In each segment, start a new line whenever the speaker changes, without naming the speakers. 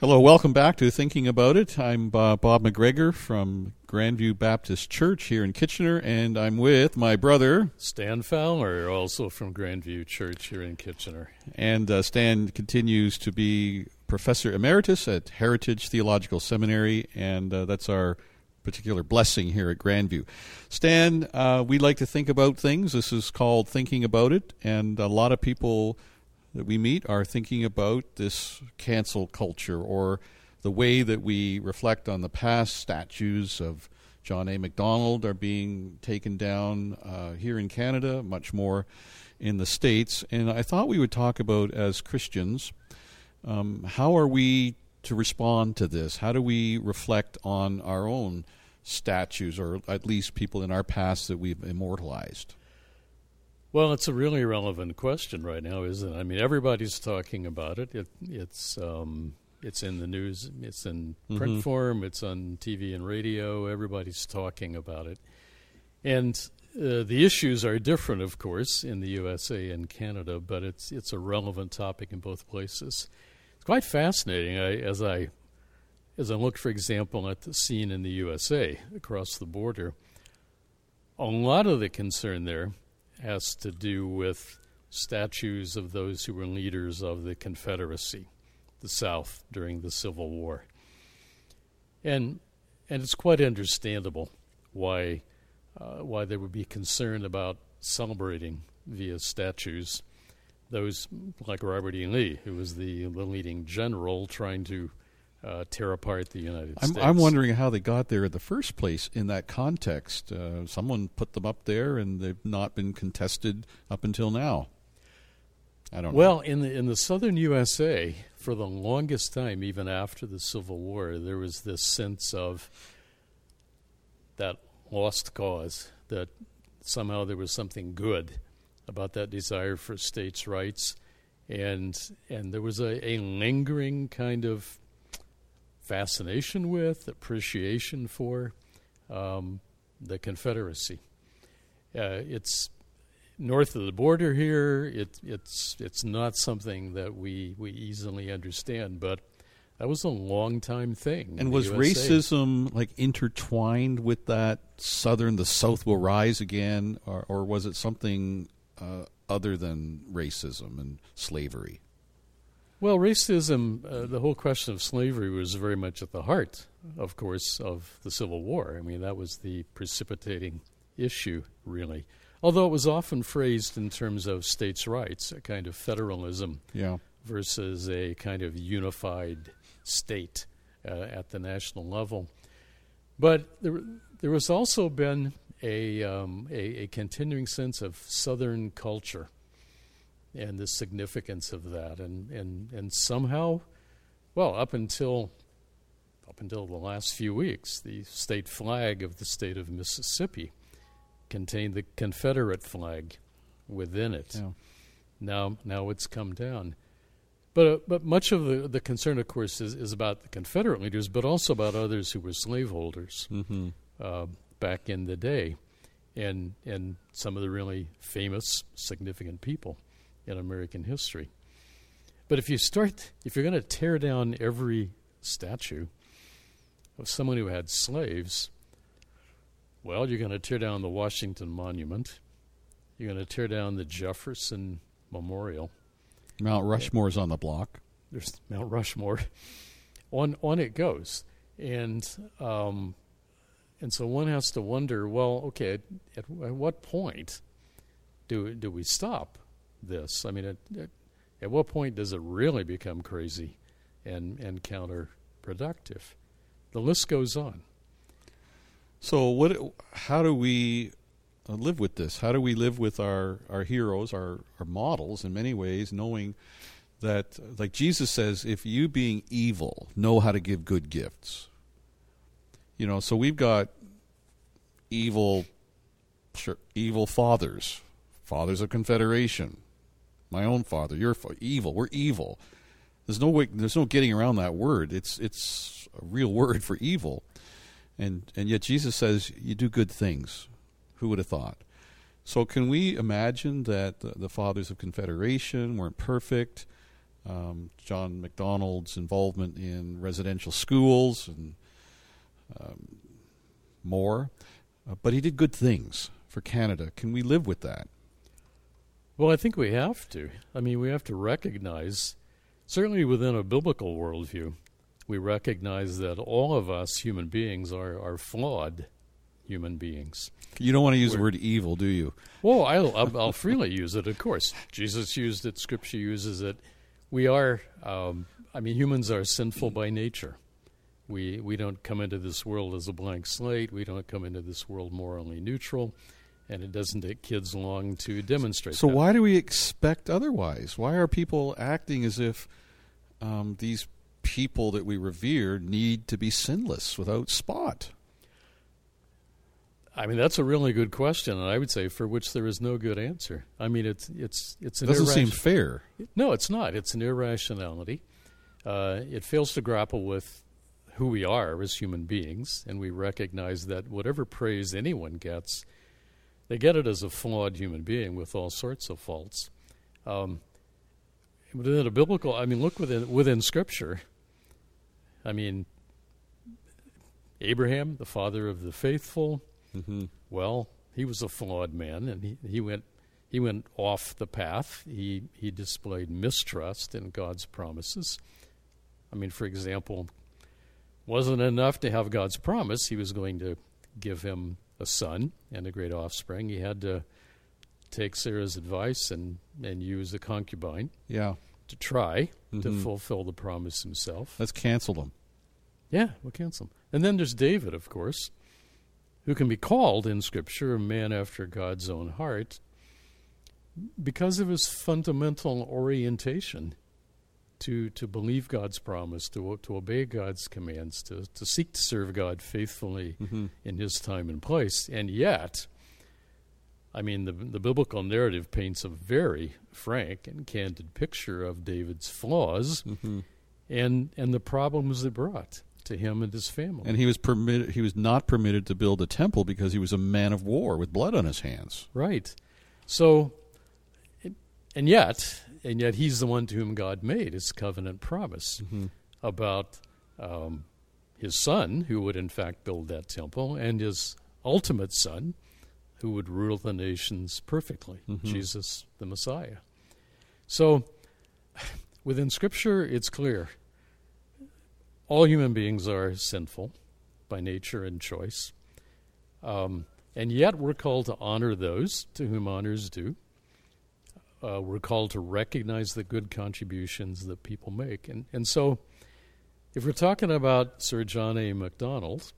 Hello, welcome back to Thinking About It. I'm uh, Bob McGregor from Grandview Baptist Church here in Kitchener, and I'm with my brother
Stan Fowler, also from Grandview Church here in Kitchener.
And uh, Stan continues to be professor emeritus at Heritage Theological Seminary, and uh, that's our particular blessing here at Grandview. Stan, uh, we like to think about things. This is called Thinking About It, and a lot of people that we meet are thinking about this cancel culture or the way that we reflect on the past statues of John A. Macdonald are being taken down uh, here in Canada, much more in the States. And I thought we would talk about, as Christians, um, how are we to respond to this? How do we reflect on our own statues, or at least people in our past that we've immortalized?
Well, it's a really relevant question right now, isn't it? I mean, everybody's talking about it. it it's um, it's in the news. It's in print mm-hmm. form. It's on TV and radio. Everybody's talking about it, and uh, the issues are different, of course, in the USA and Canada. But it's it's a relevant topic in both places. It's quite fascinating. I, as I as I look, for example, at the scene in the USA across the border, a lot of the concern there has to do with statues of those who were leaders of the Confederacy, the South, during the Civil War. And, and it's quite understandable why, uh, why they would be concerned about celebrating via statues those like Robert E. Lee, who was the, the leading general trying to uh, tear apart the United
I'm,
States.
I'm wondering how they got there in the first place in that context. Uh, someone put them up there, and they've not been contested up until now. I don't.
Well,
know.
in the in the southern USA, for the longest time, even after the Civil War, there was this sense of that lost cause that somehow there was something good about that desire for states' rights, and and there was a, a lingering kind of fascination with, appreciation for um, the Confederacy. Uh, it's north of the border here. It, it's it's not something that we we easily understand, but that was a long time thing.
And was
USA.
racism like intertwined with that Southern, the South will rise again, or, or was it something uh, other than racism and slavery?
Well, racism, uh, the whole question of slavery was very much at the heart, of course, of the Civil War. I mean, that was the precipitating issue, really. Although it was often phrased in terms of states' rights, a kind of federalism
yeah.
versus a kind of unified state uh, at the national level. But there, there has also been a, um, a, a continuing sense of Southern culture and the significance of that, and and and somehow, well, up until up until the last few weeks, the state flag of the state of Mississippi contained the Confederate flag within it.
Yeah.
Now, now it's come down. But, uh, but much of the, the concern, of course, is, is about the Confederate leaders, but also about others who were slaveholders
mm-hmm.
uh, back in the day, and and some of the really famous, significant people in American history. But if you start, if you're going to tear down every statue of someone who had slaves, well, you're going to tear down the Washington Monument. You're going to tear down the Jefferson Memorial.
Mount Rushmore's on the block.
There's Mount Rushmore. on on it goes, and um, and so one has to wonder. Well, okay, at, at, at what point do do we stop? This? I mean, at, at, at what point does it really become crazy and, and counterproductive? The list goes on.
So, what? How do we uh, live with this? How do we live with our, our heroes, our, our models, in many ways, knowing that, like Jesus says, if you being evil know how to give good gifts, you know, so we've got evil, sure, evil fathers, fathers of confederation, my own father. You're evil. We're evil. There's no way. There's no getting around that word. It's it's a real word for evil, and and yet Jesus says you do good things. Who would have thought? So, can we imagine that the, the fathers of Confederation weren't perfect? Um, John Macdonald's involvement in residential schools and um, more, uh, but he did good things for Canada. Can we live with that?
Well, I think we have to. I mean, we have to recognize, certainly within a biblical worldview, we recognize that all of us human beings are, are flawed human beings.
You don't want to use We're, the word evil, do you?
Well, I'll, I'll, I'll freely use it, of course. Jesus used it, Scripture uses it. We are, um, I mean, humans are sinful by nature. We, we don't come into this world as a blank slate. We don't come into this world morally neutral and it doesn't take kids long to demonstrate.
So
that.
why do we expect otherwise? Why are people acting as if um, these people that we revere need to be sinless without spot?
I mean, that's a really good question, and I would say for which there is no good answer. I mean, it's it's it's
an doesn't irration- seem fair.
No, it's not. It's an irrationality. Uh, it fails to grapple with who we are as human beings, and we recognize that whatever praise anyone gets they get it as a flawed human being with all sorts of faults. Um, within a biblical, I mean, look within within Scripture. I mean, Abraham, the father of the faithful. Mm-hmm. Well, he was a flawed man, and he, he went he went off the path. He he displayed mistrust in God's promises. I mean, for example, wasn't enough to have God's promise. He was going to give him a son and a great offspring. He had to take Sarah's advice and, and use a concubine.
Yeah.
To try mm-hmm. to fulfill the promise himself.
Let's cancel them.
Yeah, we'll cancel them. And then there's David, of course, who can be called in Scripture a man after God's own heart because of his fundamental orientation to to believe God's promise, to to obey God's commands, to to seek to serve God faithfully mm-hmm. in His time and place, and yet, I mean, the the biblical narrative paints a very frank and candid picture of David's flaws, mm-hmm. and and the problems it brought to him and his family.
And he was permitted he was not permitted to build a temple because he was a man of war with blood on his hands.
Right. So and yet and yet he's the one to whom God made his covenant promise mm-hmm. about um, his son, who would in fact build that temple, and his ultimate son, who would rule the nations perfectly, mm-hmm. Jesus the Messiah. So, within Scripture, it's clear all human beings are sinful by nature and choice. Um, and yet, we're called to honor those to whom honors due uh, we're called to recognize the good contributions that people make. And, and so, if we're talking about Sir John A. Macdonald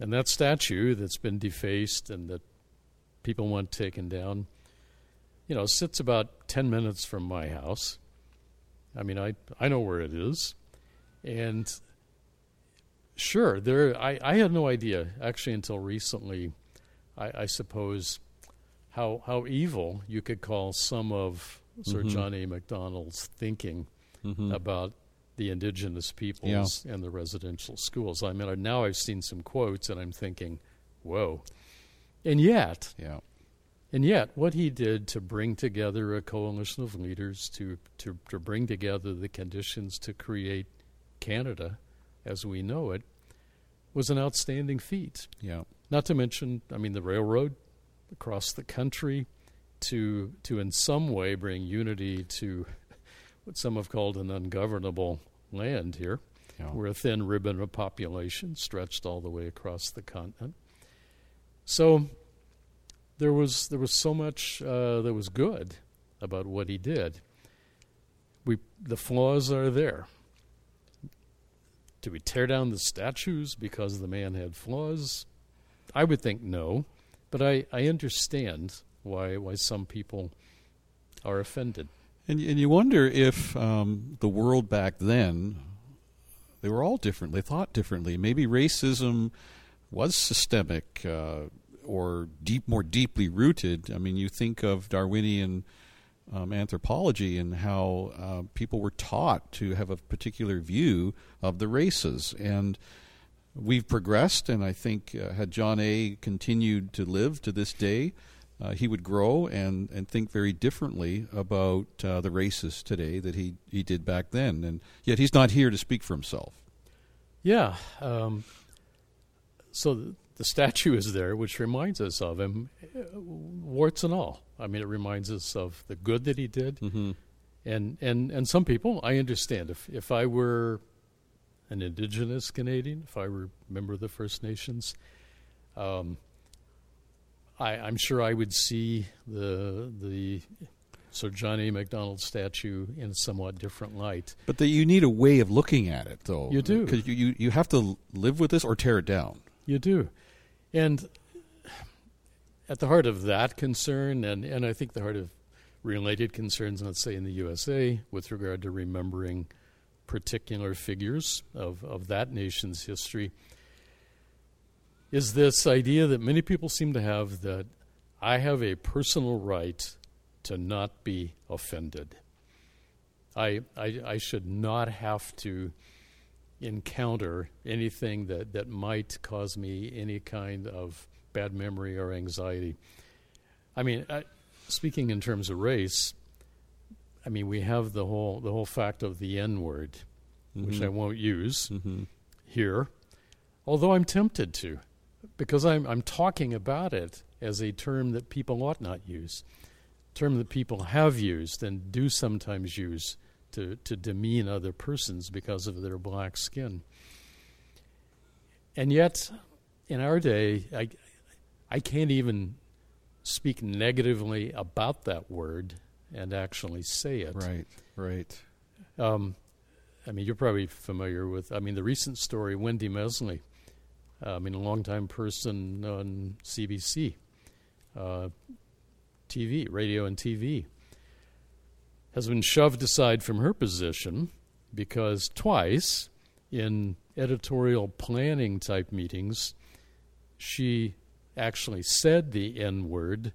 and that statue that's been defaced and that people want taken down, you know, sits about 10 minutes from my house. I mean, I, I know where it is. And sure, there I, I had no idea, actually, until recently, I, I suppose how how evil you could call some of Sir mm-hmm. John A. Macdonald's thinking mm-hmm. about the indigenous peoples yeah. and the residential schools. I mean, now I've seen some quotes and I'm thinking, whoa. And yet,
yeah.
And yet, what he did to bring together a coalition of leaders to, to, to bring together the conditions to create Canada as we know it was an outstanding feat.
Yeah.
Not to mention, I mean, the railroad across the country to to in some way bring unity to what some have called an ungovernable land here. Yeah. We're a thin ribbon of population stretched all the way across the continent. So there was there was so much uh, that was good about what he did. We the flaws are there. Do we tear down the statues because the man had flaws? I would think no. But I, I understand why why some people are offended.
And and you wonder if um, the world back then they were all different. They thought differently. Maybe racism was systemic uh, or deep, more deeply rooted. I mean, you think of Darwinian um, anthropology and how uh, people were taught to have a particular view of the races and we've progressed, and I think uh, had John A. continued to live to this day, uh, he would grow and, and think very differently about uh, the races today that he, he did back then. And yet he's not here to speak for himself.
Yeah. Um, so the, the, statue is there, which reminds us of him, uh, warts and all. I mean, it reminds us of the good that he did.
Mm-hmm.
And, and, and some people, I understand. If, if I were an indigenous Canadian, if I were a member of the First Nations, um, I, am sure I would see the the Sir John A. Macdonald statue in a somewhat different light.
But the, you need a way of looking at it, though.
You do
because you, you you have to live with this or tear it down.
You do, and at the heart of that concern, and and I think the heart of related concerns, let's say in the USA, with regard to remembering particular figures of, of that nation's history is this idea that many people seem to have that I have a personal right to not be offended. I, I, I should not have to encounter anything that, that might cause me any kind of bad memory or anxiety. I mean, I, speaking in terms of race, I mean we have the whole the whole fact of the N word, mm-hmm. which I won't use
mm-hmm.
here, although I'm tempted to because I'm, I'm talking about it as a term that people ought not use, term that people have used and do sometimes use to, to demean other persons because of their black skin. And yet, in our day, I, I can't even speak negatively about that word and actually say it.
Right, right.
Um, I mean, you're probably familiar with, I mean, the recent story, Wendy Mesley I mean, a longtime person on CBC, uh, TV, radio and TV, has been shoved aside from her position because twice in editorial planning type meetings, she actually said the N word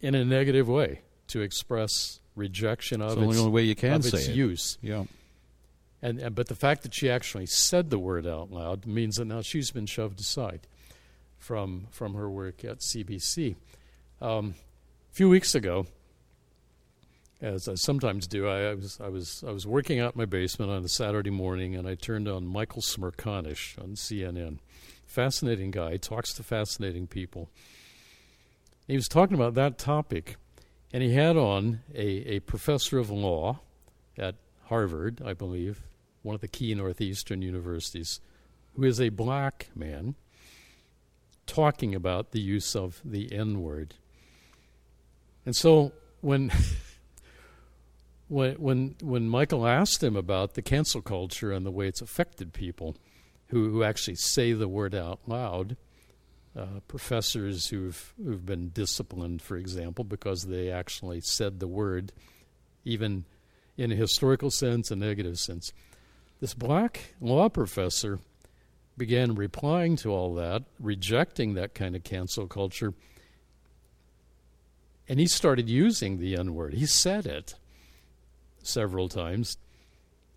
in a negative way to express rejection of
it's
its,
the only way you can
say
its
it. use.
Yeah.
And, and, but the fact that she actually said the word out loud means that now she's been shoved aside from from her work at CBC. Um, a few weeks ago, as I sometimes do, I, I, was I was I was working out in my basement on a Saturday morning, and I turned on Michael Smerconish on CNN. Fascinating guy, talks to fascinating people. He was talking about that topic, and he had on a, a professor of law at Harvard, I believe, one of the key Northeastern universities, who is a black man talking about the use of the N word. And so when when when when Michael asked him about the cancel culture and the way it's affected people who, who actually say the word out loud, uh, professors who've who've been disciplined, for example, because they actually said the word, even in a historical sense, a negative sense. This black law professor began replying to all that, rejecting that kind of cancel culture, and he started using the N word. He said it several times.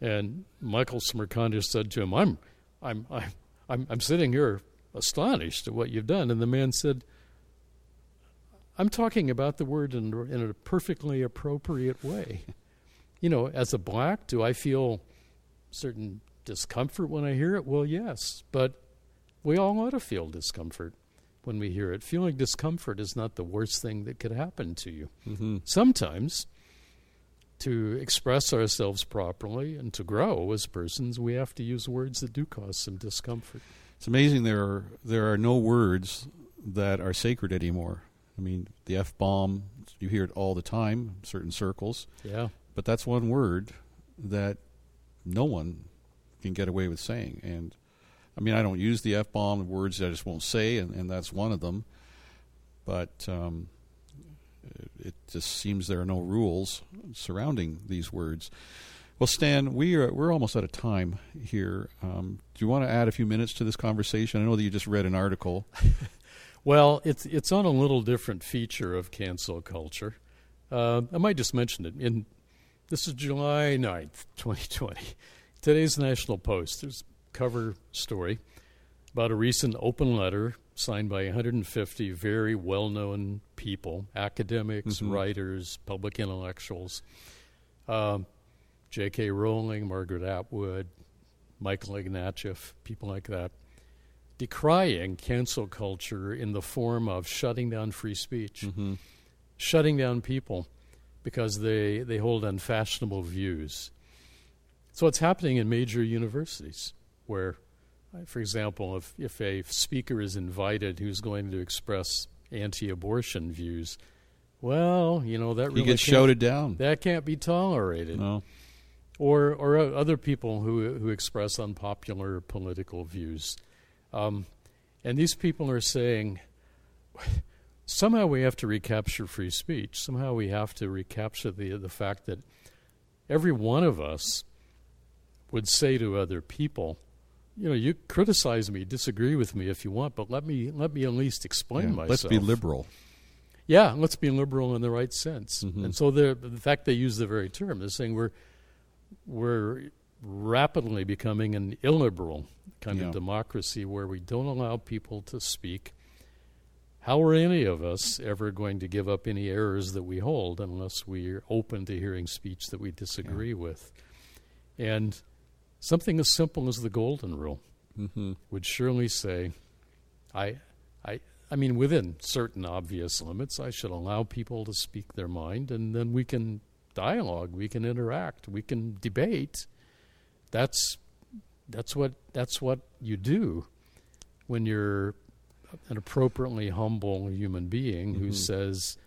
And Michael Smerconish said to him, I'm, I'm, I'm, I'm sitting here astonished at what you've done. And the man said, I'm talking about the word in, in a perfectly appropriate way. you know, as a black, do I feel certain discomfort when I hear it? Well, yes, but we all ought to feel discomfort when we hear it. Feeling discomfort is not the worst thing that could happen to you.
Mm-hmm.
Sometimes, to express ourselves properly and to grow as persons, we have to use words that do cause some discomfort.
It's amazing there are there are no words that are sacred anymore. I mean, the f bomb you hear it all the time in certain circles.
Yeah,
but that's one word that no one can get away with saying. And I mean, I don't use the f bomb words I just won't say, and, and that's one of them. But um, it, it just seems there are no rules surrounding these words. Well, Stan, we are we're almost out of time here. Um, do you want to add a few minutes to this conversation? I know that you just read an article.
well, it's it's on a little different feature of cancel culture. Uh, I might just mention it in this is July 9th, 2020. Today's National Post. There's cover story about a recent open letter signed by 150 very well known people academics,
Mhm.
writers, public intellectuals. Um, J.K. Rowling, Margaret Atwood, Michael Ignatieff, people like that, decrying cancel culture in the form of shutting down free speech,
Mhm.
shutting down people because they, they hold unfashionable views. So it's happening in major universities where, for example, if, if a speaker is invited who's going to express anti abortion views, well, you know, that
He
really
gets
can't-
shouted down.
that can't be tolerated
No.
or or other people who who express unpopular political views, um, and these people are saying somehow we have to recapture free speech. Somehow we have to recapture the the fact that every one of us would say to other people, you know, you criticize me, disagree with me if you want, but let me let me at least explain
Yeah,
myself.
Let's be liberal.
Yeah, let's be liberal in the right sense.
Mhm.
And so the fact they use the very term, they're saying we're we're rapidly becoming an illiberal kind
Yeah.
of democracy where we don't allow people to speak. How are any of us ever going to give up any errors that we hold unless we're open to hearing speech that we disagree with? And something as simple as the golden rule
hmm
would surely say, I, I, I mean, within certain obvious limits, I should allow people to speak their mind, and then we can dialogue, we can interact, we can debate. That's that's what that's what you do when you're an appropriately humble human being who
Mhm.
says,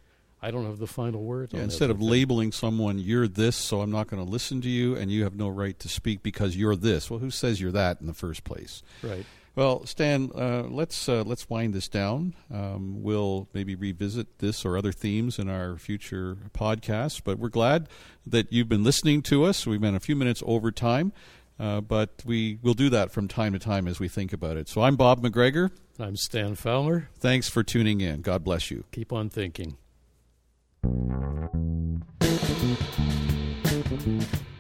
"I don't have the final word."
Yeah, instead of
everything."
labeling someone, you're this, so I'm not going to listen to you, and you have no right to speak because you're this. Well, who says you're that in the first place?
right.
Well, Stan, uh, let's uh, let's wind this down. Um, we'll maybe revisit this or other themes in our future podcasts. But we're glad that you've been listening to us. We've been a few minutes over time, uh, but we will do that from time to time as we think about it. So I'm Bob McGregor.
I'm Stan Fowler.
Thanks for tuning in. God bless you.
Keep on thinking. Thank you.